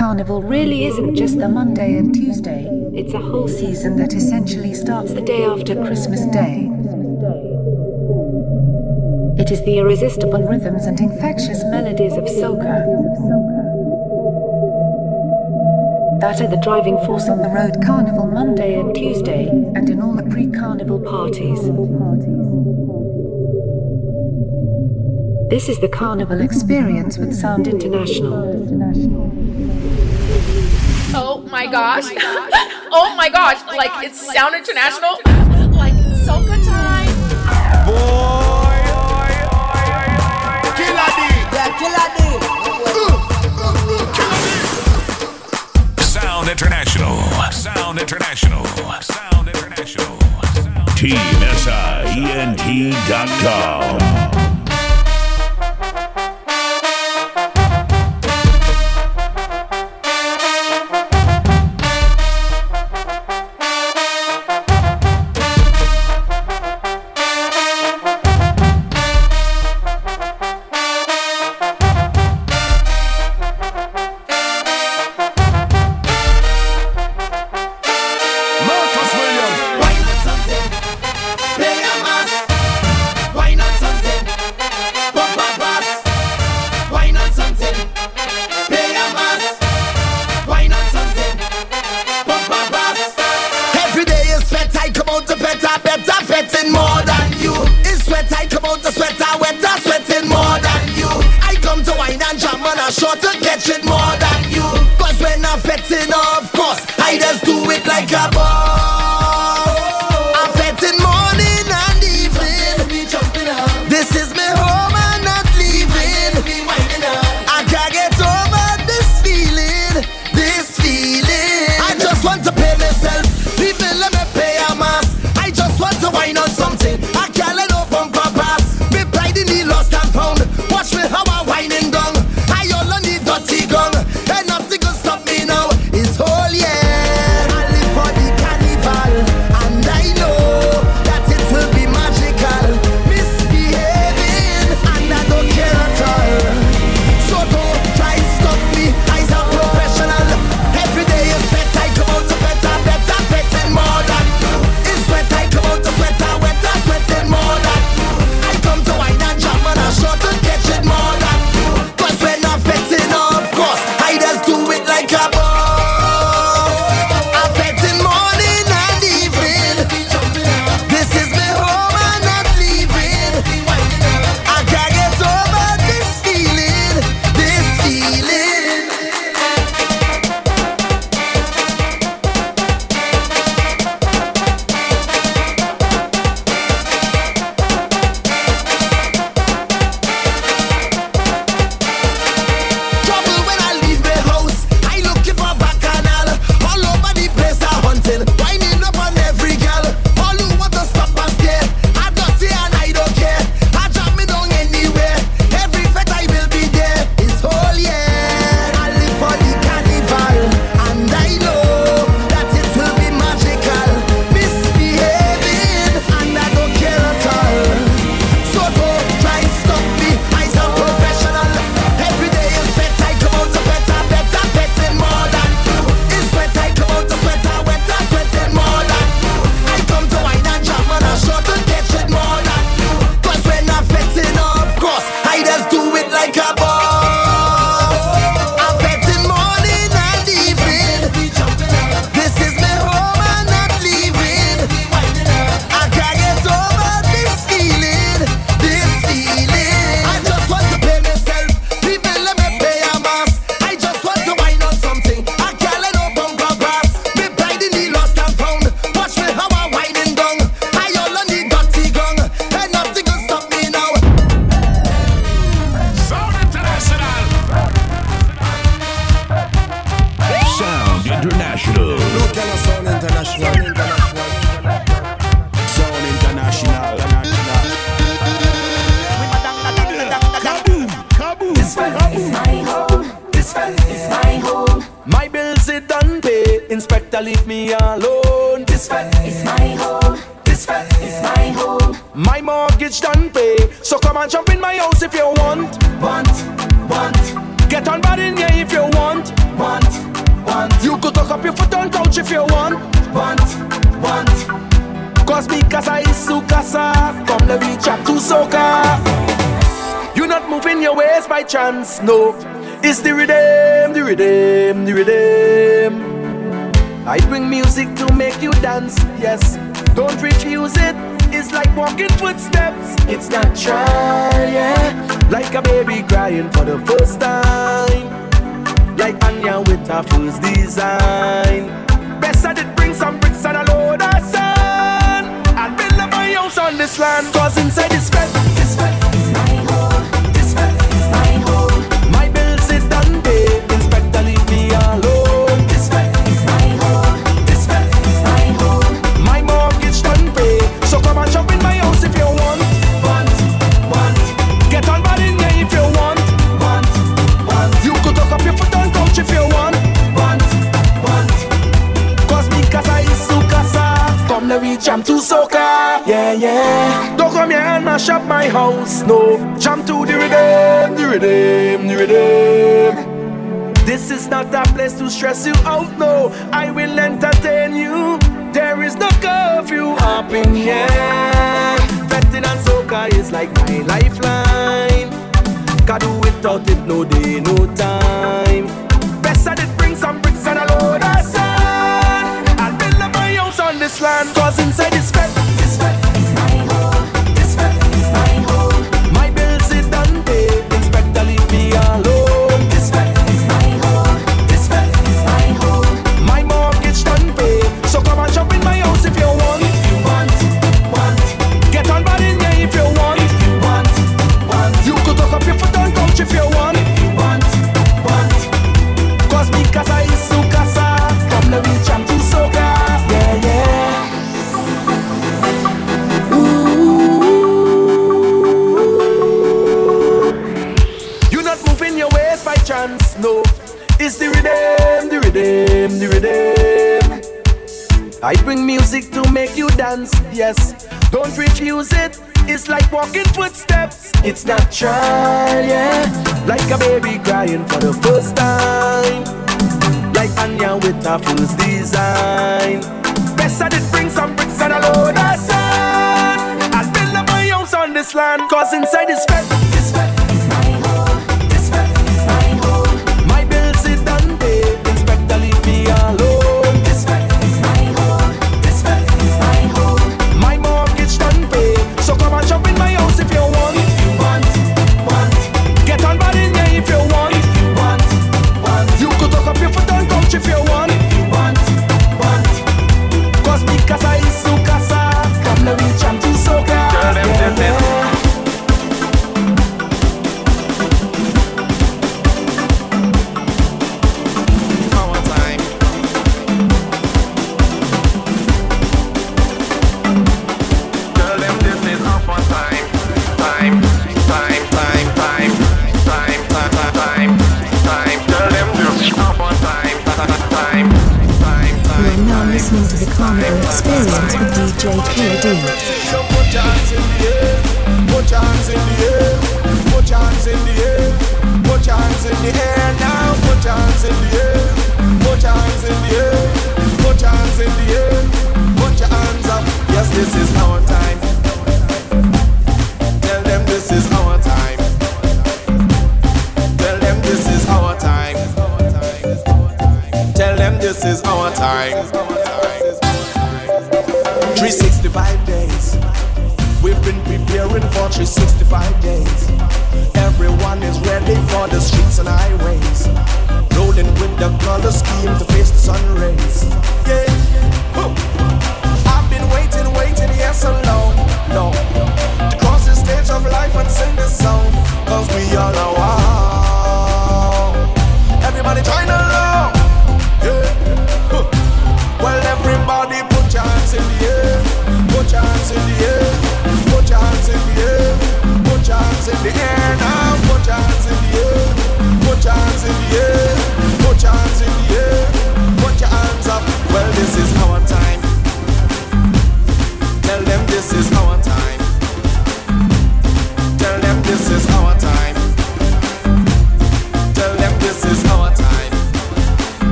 Carnival really isn't just a Monday and Tuesday, it's a whole season that essentially starts the day after Christmas Day. It is the irresistible rhythms and infectious melodies of soca that are the driving force on the road Carnival Monday and Tuesday, and in all the pre carnival parties. This is the Carnival Experience with Sound International my gosh. oh my gosh. Like it's Sound International. Like time. Boy. Sound International. Sound International. Sound dot com. better leave me alone. This flat is my home. This flat is my home. My mortgage done pay, so come and jump in my house if you want. Want, want. Get on bad in here if you want. Want, want. You could talk up your foot on couch if you want. Want, want. Cause mi casa is su casa, come let me chat to Soka. You're not moving your ways by chance, no. It's the redeem, the redeem, the redeem. I bring music to make you dance, yes. Don't refuse it. It's like walking footsteps. It's natural, yeah. Like a baby crying for the first time. Like Anya with her first design. Best I did bring some bricks and a load of sand. And build up my house on this land. Cause inside this bed, jam to soca. Yeah, yeah. Don't come here and mash up my house. No. Jam to the rhythm, the rhythm, the rhythm. This is not a place to stress you out, no. I will entertain you. There is no curfew up in here. Betting and soca is like my lifeline. Can do without it, no day, no time. This land. Cause inside this bed, I bring music to make you dance, yes. Don't refuse it. It's like walking footsteps. It's natural, yeah. Like a baby crying for the first time. Like Anya with her first design. Best I did bring some bricks and a load of sand. And build up my house on this land. Cause inside is bed,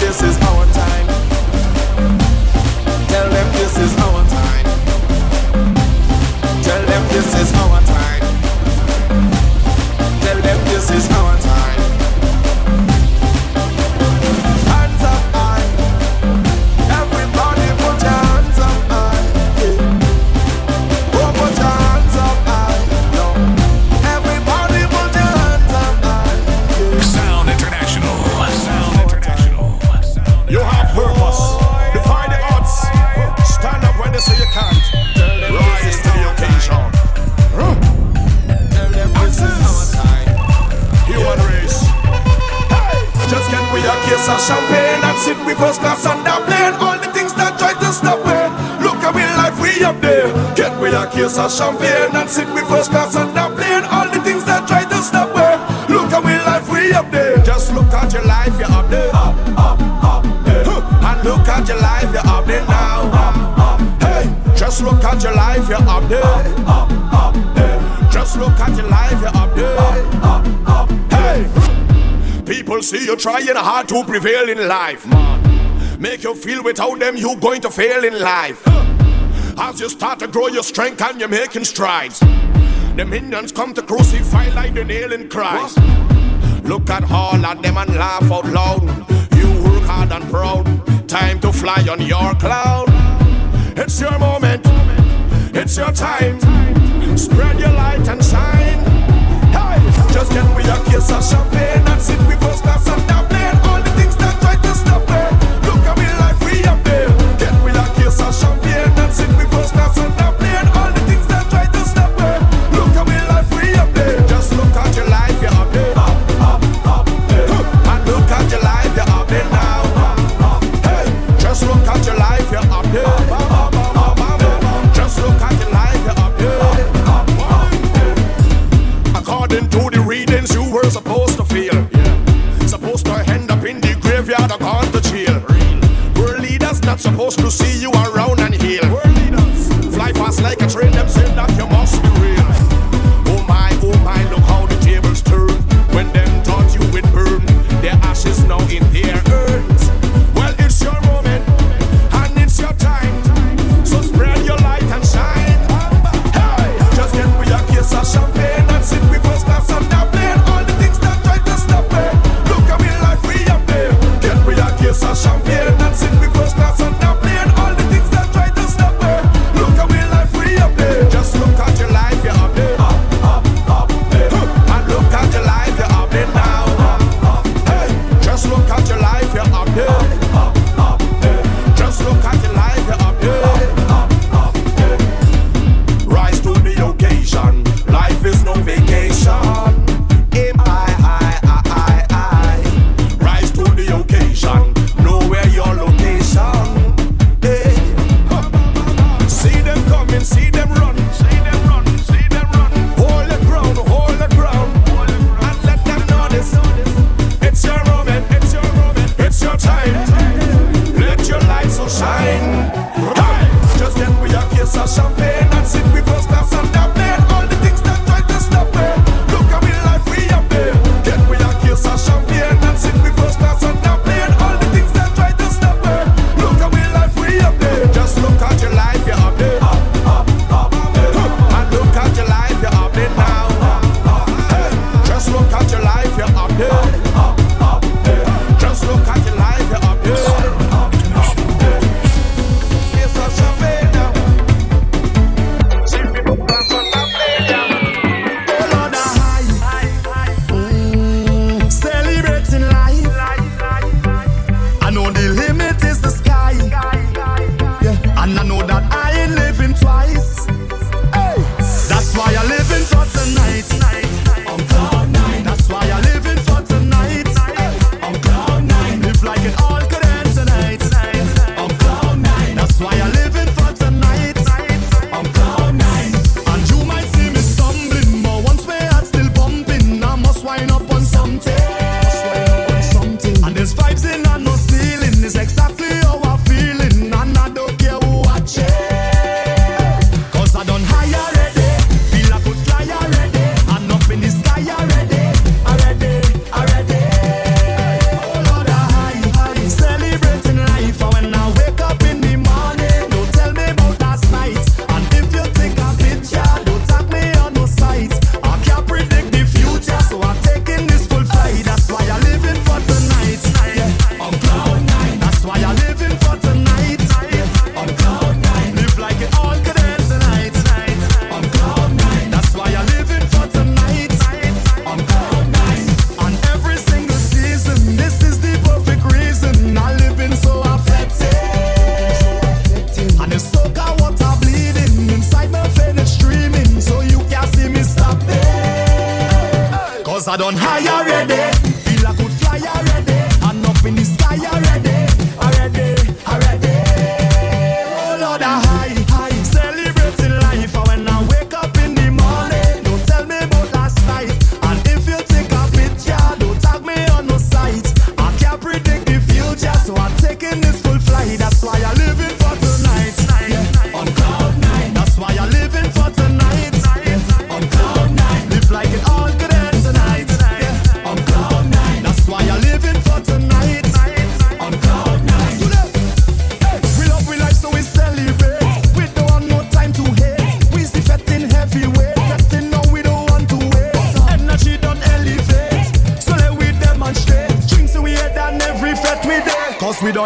this is hard to prevail in life. Make you feel without them you going to fail in life. As you start to grow your strength and you're making strides, the minions come to crucify like the nail in Christ. Look at all of them and laugh out loud. You work hard and proud. Time to fly on your cloud. It's your moment. It's your time. Spread your light and shine. Hey, just get me a kiss of champagne and sit with us, that's a dancing because that's enough.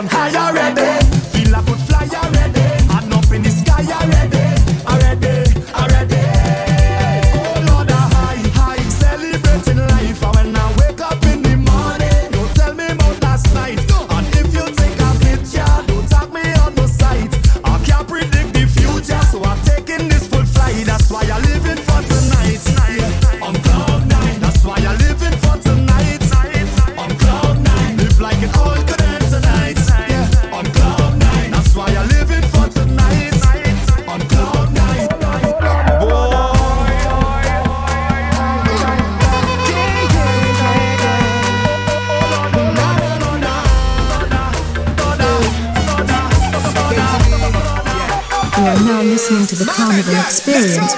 done. I already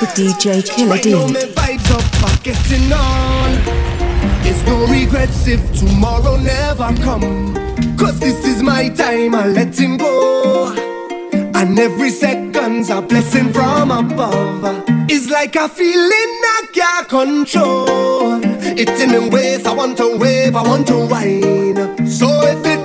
with DJ Killer D. Getting on. It's no regrets if tomorrow never come. Cause this is my time, I let him go. And every second's a blessing from above. It's like a feeling I can't control. It's in the ways I want to wave, I want to whine. So if it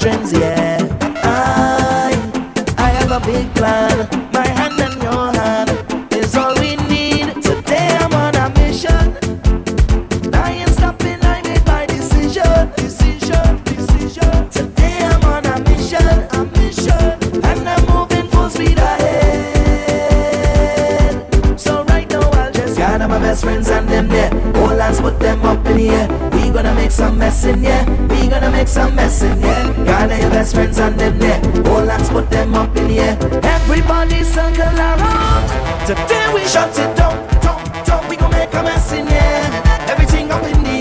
dreams, yeah. I, I have a big plan. gonna make some mess in yeah. We gonna make some mess in yeah. Gather your best friends on them there. All hands put them up in here. Everybody circle around. Today we shut it down, down, down. We gonna make a mess in yeah. Everything up in the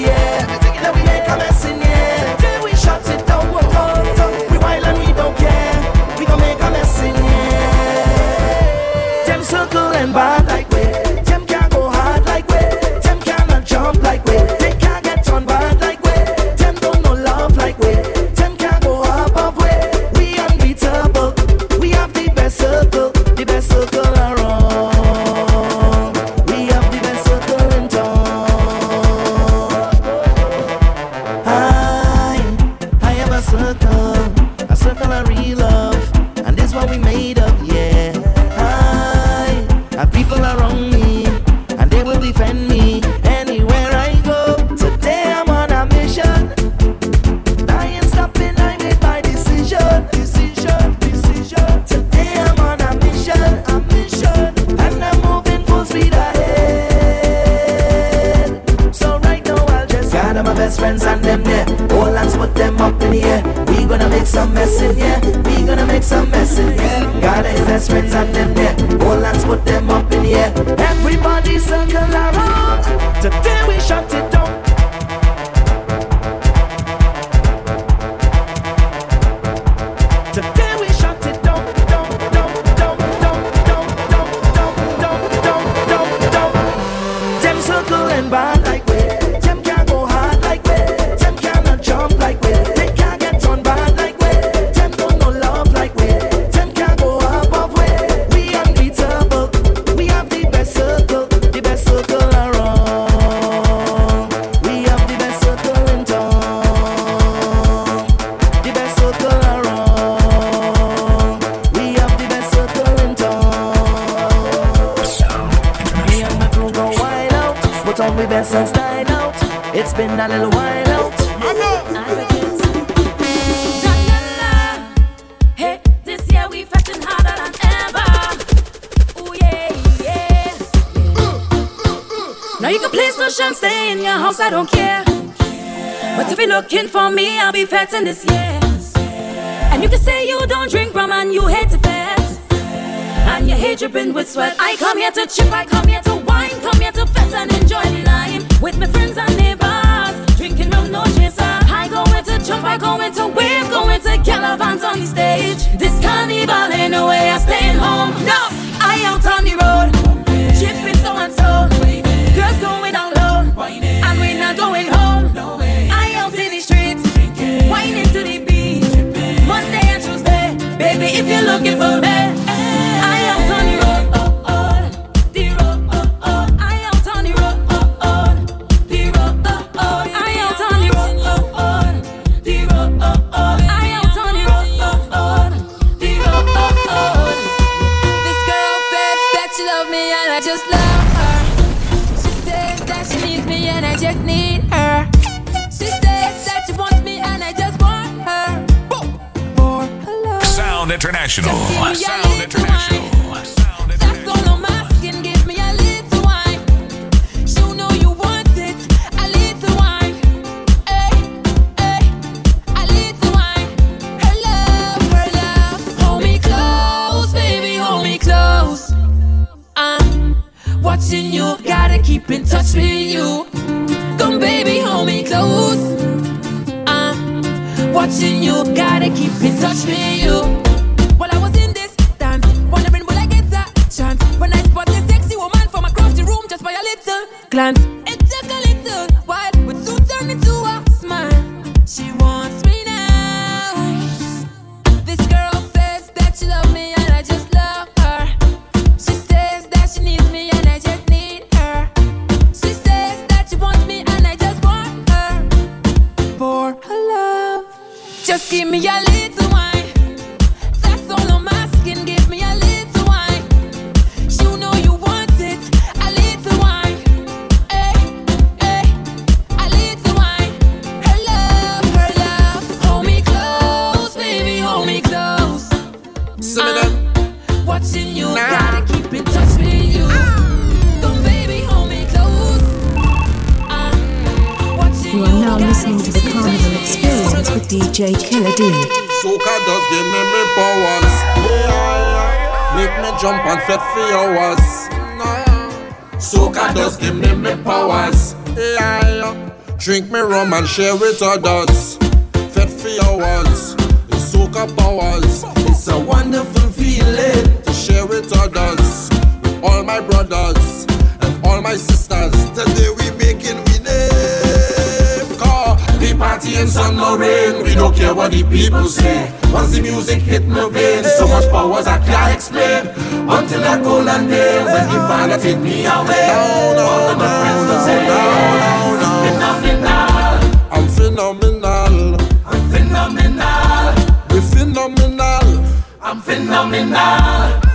spend a little while out. I know. Now you can play social, stay in your house, I don't care. But if you're looking for me, I'll be fetting this year. And you can say you don't drink rum and you hate to fat. And you hate dripping with sweat. I come here to chip, I come here to wine, come here to fetch and enjoy the line. With my friends and neighbors jump by going to wave, going to Calavans on the stage. This carnival ain't no way I staying home. No, I out on the road, chipping so and so. Girls going down low, and we not going home. I out in the streets, whining to the beat. Monday and Tuesday, baby, if you're looking for me. International. Share it with others. Fit for hours. It's soca powers. It's a wonderful feeling to share with others. With all my brothers and all my sisters. Today we making we name. Car. We party in sun no rain. We don't care what the people say. Once the music hit my veins, so much powers I can't explain. Until I that golden day when the father take me away.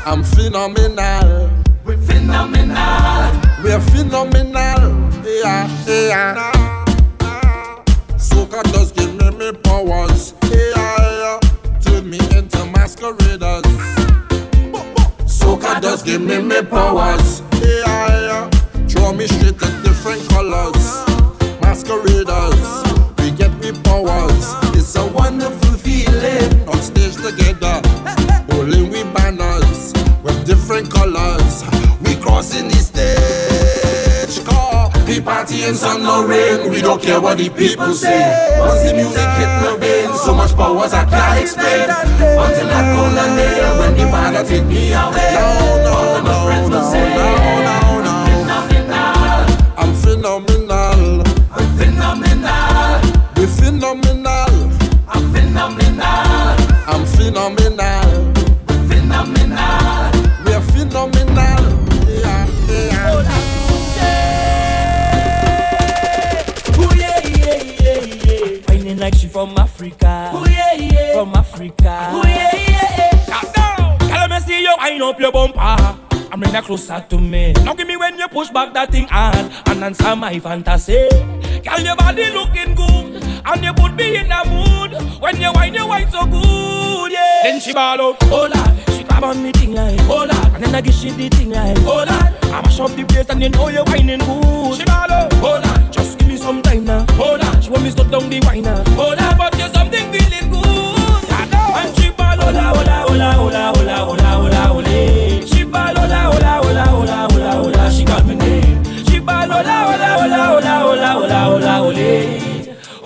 I'm phenomenal. What the people say. Once the music hit my veins, so much powers I can't explain. Until that golden day when the father take me away. All of my friends will say, closer to me. Now give me when you push back that thing hard and answer my fantasy. Girl, your body looking good and you put me in a mood when you whine, you whine so good, yeah. Then she ball out, hold on. She grab on me thing like, hold on. And then I give she the thing like, hold on. I mash up the place and you know you whining good. She ball out, hold on. Just give me some time now, hold on. She want me to down the whiner. hold on. But you something feeling good, I know. And she ball out, hold on, hold on, hold on, hold on, hold on, hold on, hold on.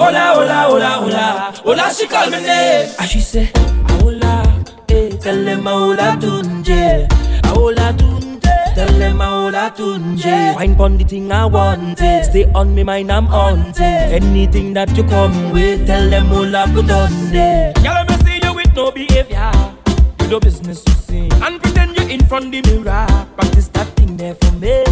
Hola, hola, hola, hola, hola, she call me name. And she say, hola, eh, tell them Olatunji, hola tunje, tell them Olatunji. Wine pon the thing I want it, stay on me mind I'm on it. Anything that you come with, tell them hola it. Girl, me see you with no behavior. You do business to see. and pretend you in front the mirror. Practice that thing there for me.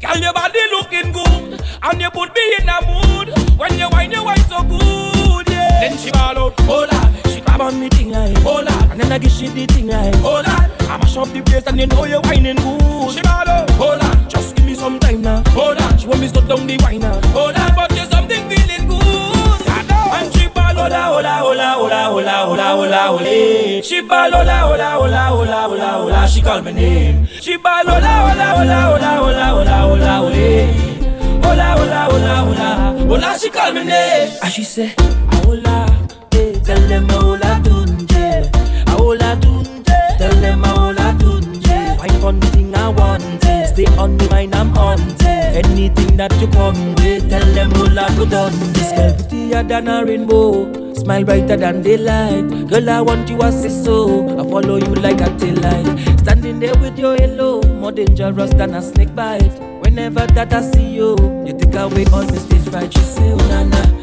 Girl, your body looking good and you put me in a mood. When you whine, you whine so good, yeah. Then she ball out, hold on. She grab on me thing like, hold on. And then I give she the thing like, hold on. I mash up the place and you know you whining good. She ball out, hold on. Just give me some time now, hold on. She want me to down the whine now, hold on. But there's something feeling good. And she ball, hold on, hold on, hold on, hold on, hold on, hold on, hold on, hold on. She ball, hold on, hold on, hold on, hold on, hold on, hold on. She call me name. She ball, hold on, hold on, hold on, hold on, hold on, hold on, hold on hola, hola, hola, hola. Hola, she call me name. And she say, hola, hey, eh, tell them Olatunji. Hola tunje, tell them Olatunji. Wipe on thing I want it. Stay on the mind I'm on it. Anything that you come with, tell them hola tunje. This girl prettier than a rainbow. Smile brighter than daylight. Girl, I want you as a soul. I follow you like a tail light. Standing there with your halo, more dangerous than a snake bite. Whenever that I see you, you take away all the stage fright. You say, oh, na, na.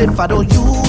if I don't use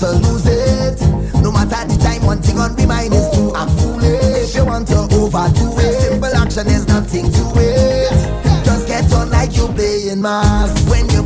not to lose it. No matter the time, one thing on my mine is to I'm foolish. If you want to overdo it, simple action is nothing to it. Just get on like you playing mass when you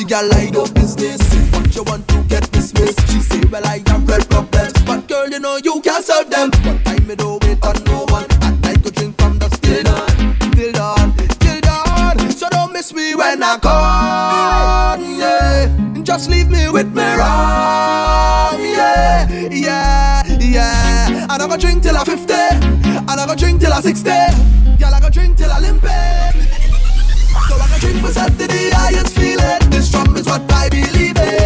She got light up business. She want to get dismissed. She say, Well, I am red problems. But girl, you know you can't solve them. But time me don't wait on no one. I like to drink from the still on, till dawn, till dawn. So don't miss me when I come. Yeah, just leave me with me rum, Yeah, yeah, yeah. And I go drink till I'm 50. And I go drink till I'm 60. Girl, I go drink till I'm limp. So I go drink for Saturday. I just feeling. It's what I believe in.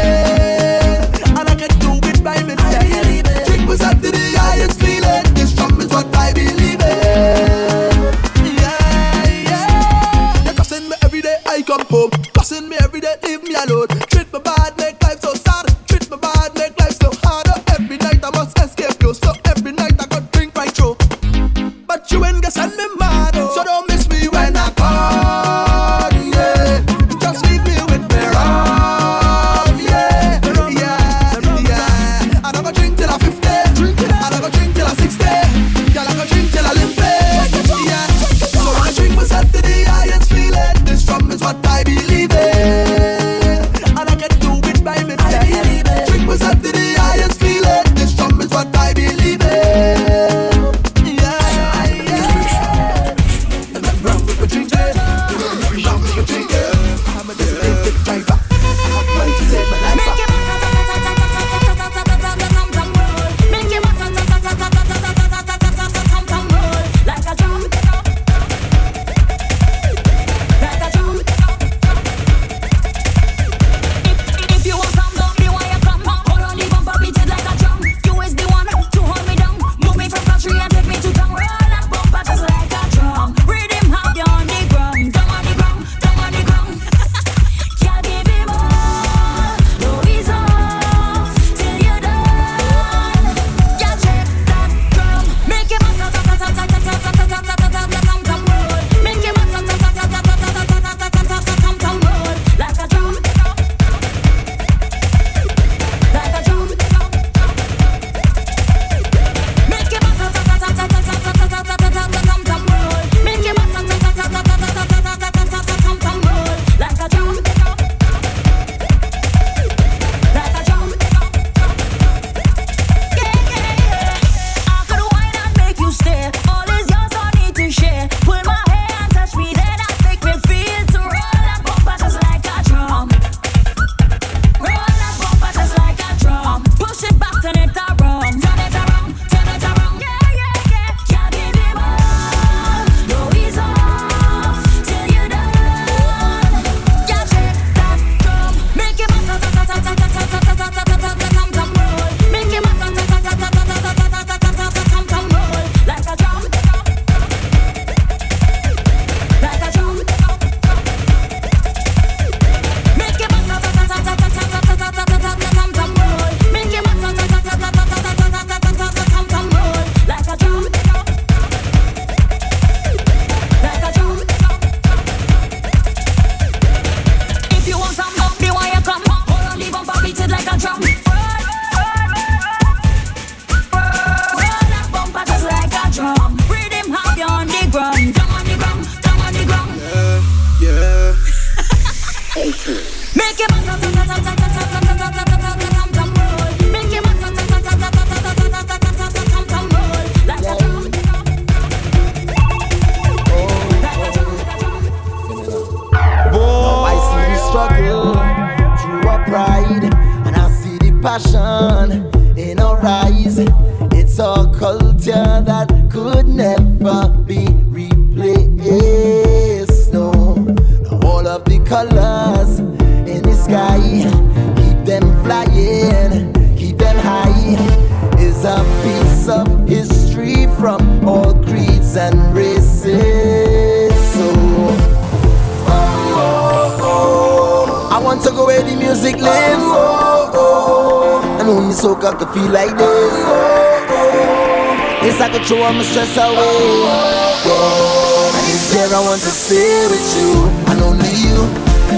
My stress away. Yeah. Oh, oh, oh. And it's there I want to stay with you, and only you.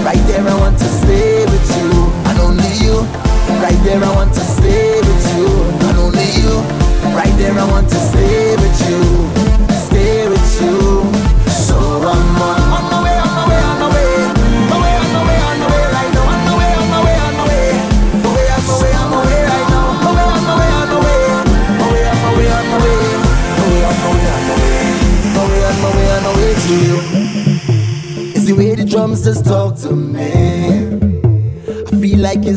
Right there I want to stay with you, and only you. Right there I want to stay with you, and only you. Right there I want to stay with you,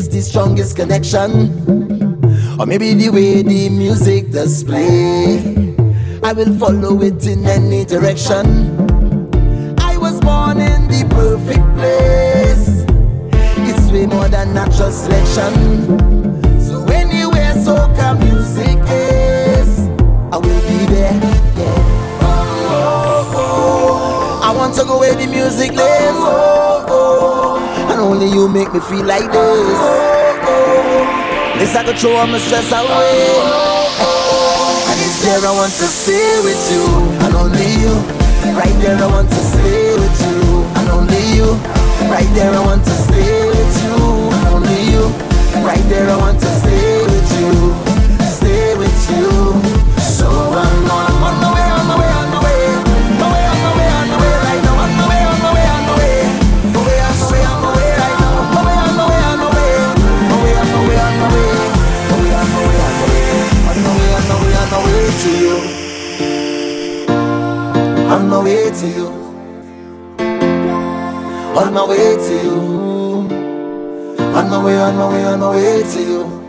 it's the strongest connection. Or maybe the way the music does play. I will follow it in any direction. I was born in the perfect place. It's way more than natural selection. So anywhere soca music is, I will be there. Yeah. Oh, oh. oh. I want to go where the music lives. Oh. Only you make me feel like this. Oh, oh. It's like a throw all my stress away. And it's there I want to stay with you, and only you. Right there I want to stay with you, and only you. Right there I want to stay with you, and only you. Right there I want to stay with you, stay with you. On my way to you, on my way to you, on my way, on my way, on my way to you.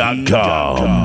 SIENT.com.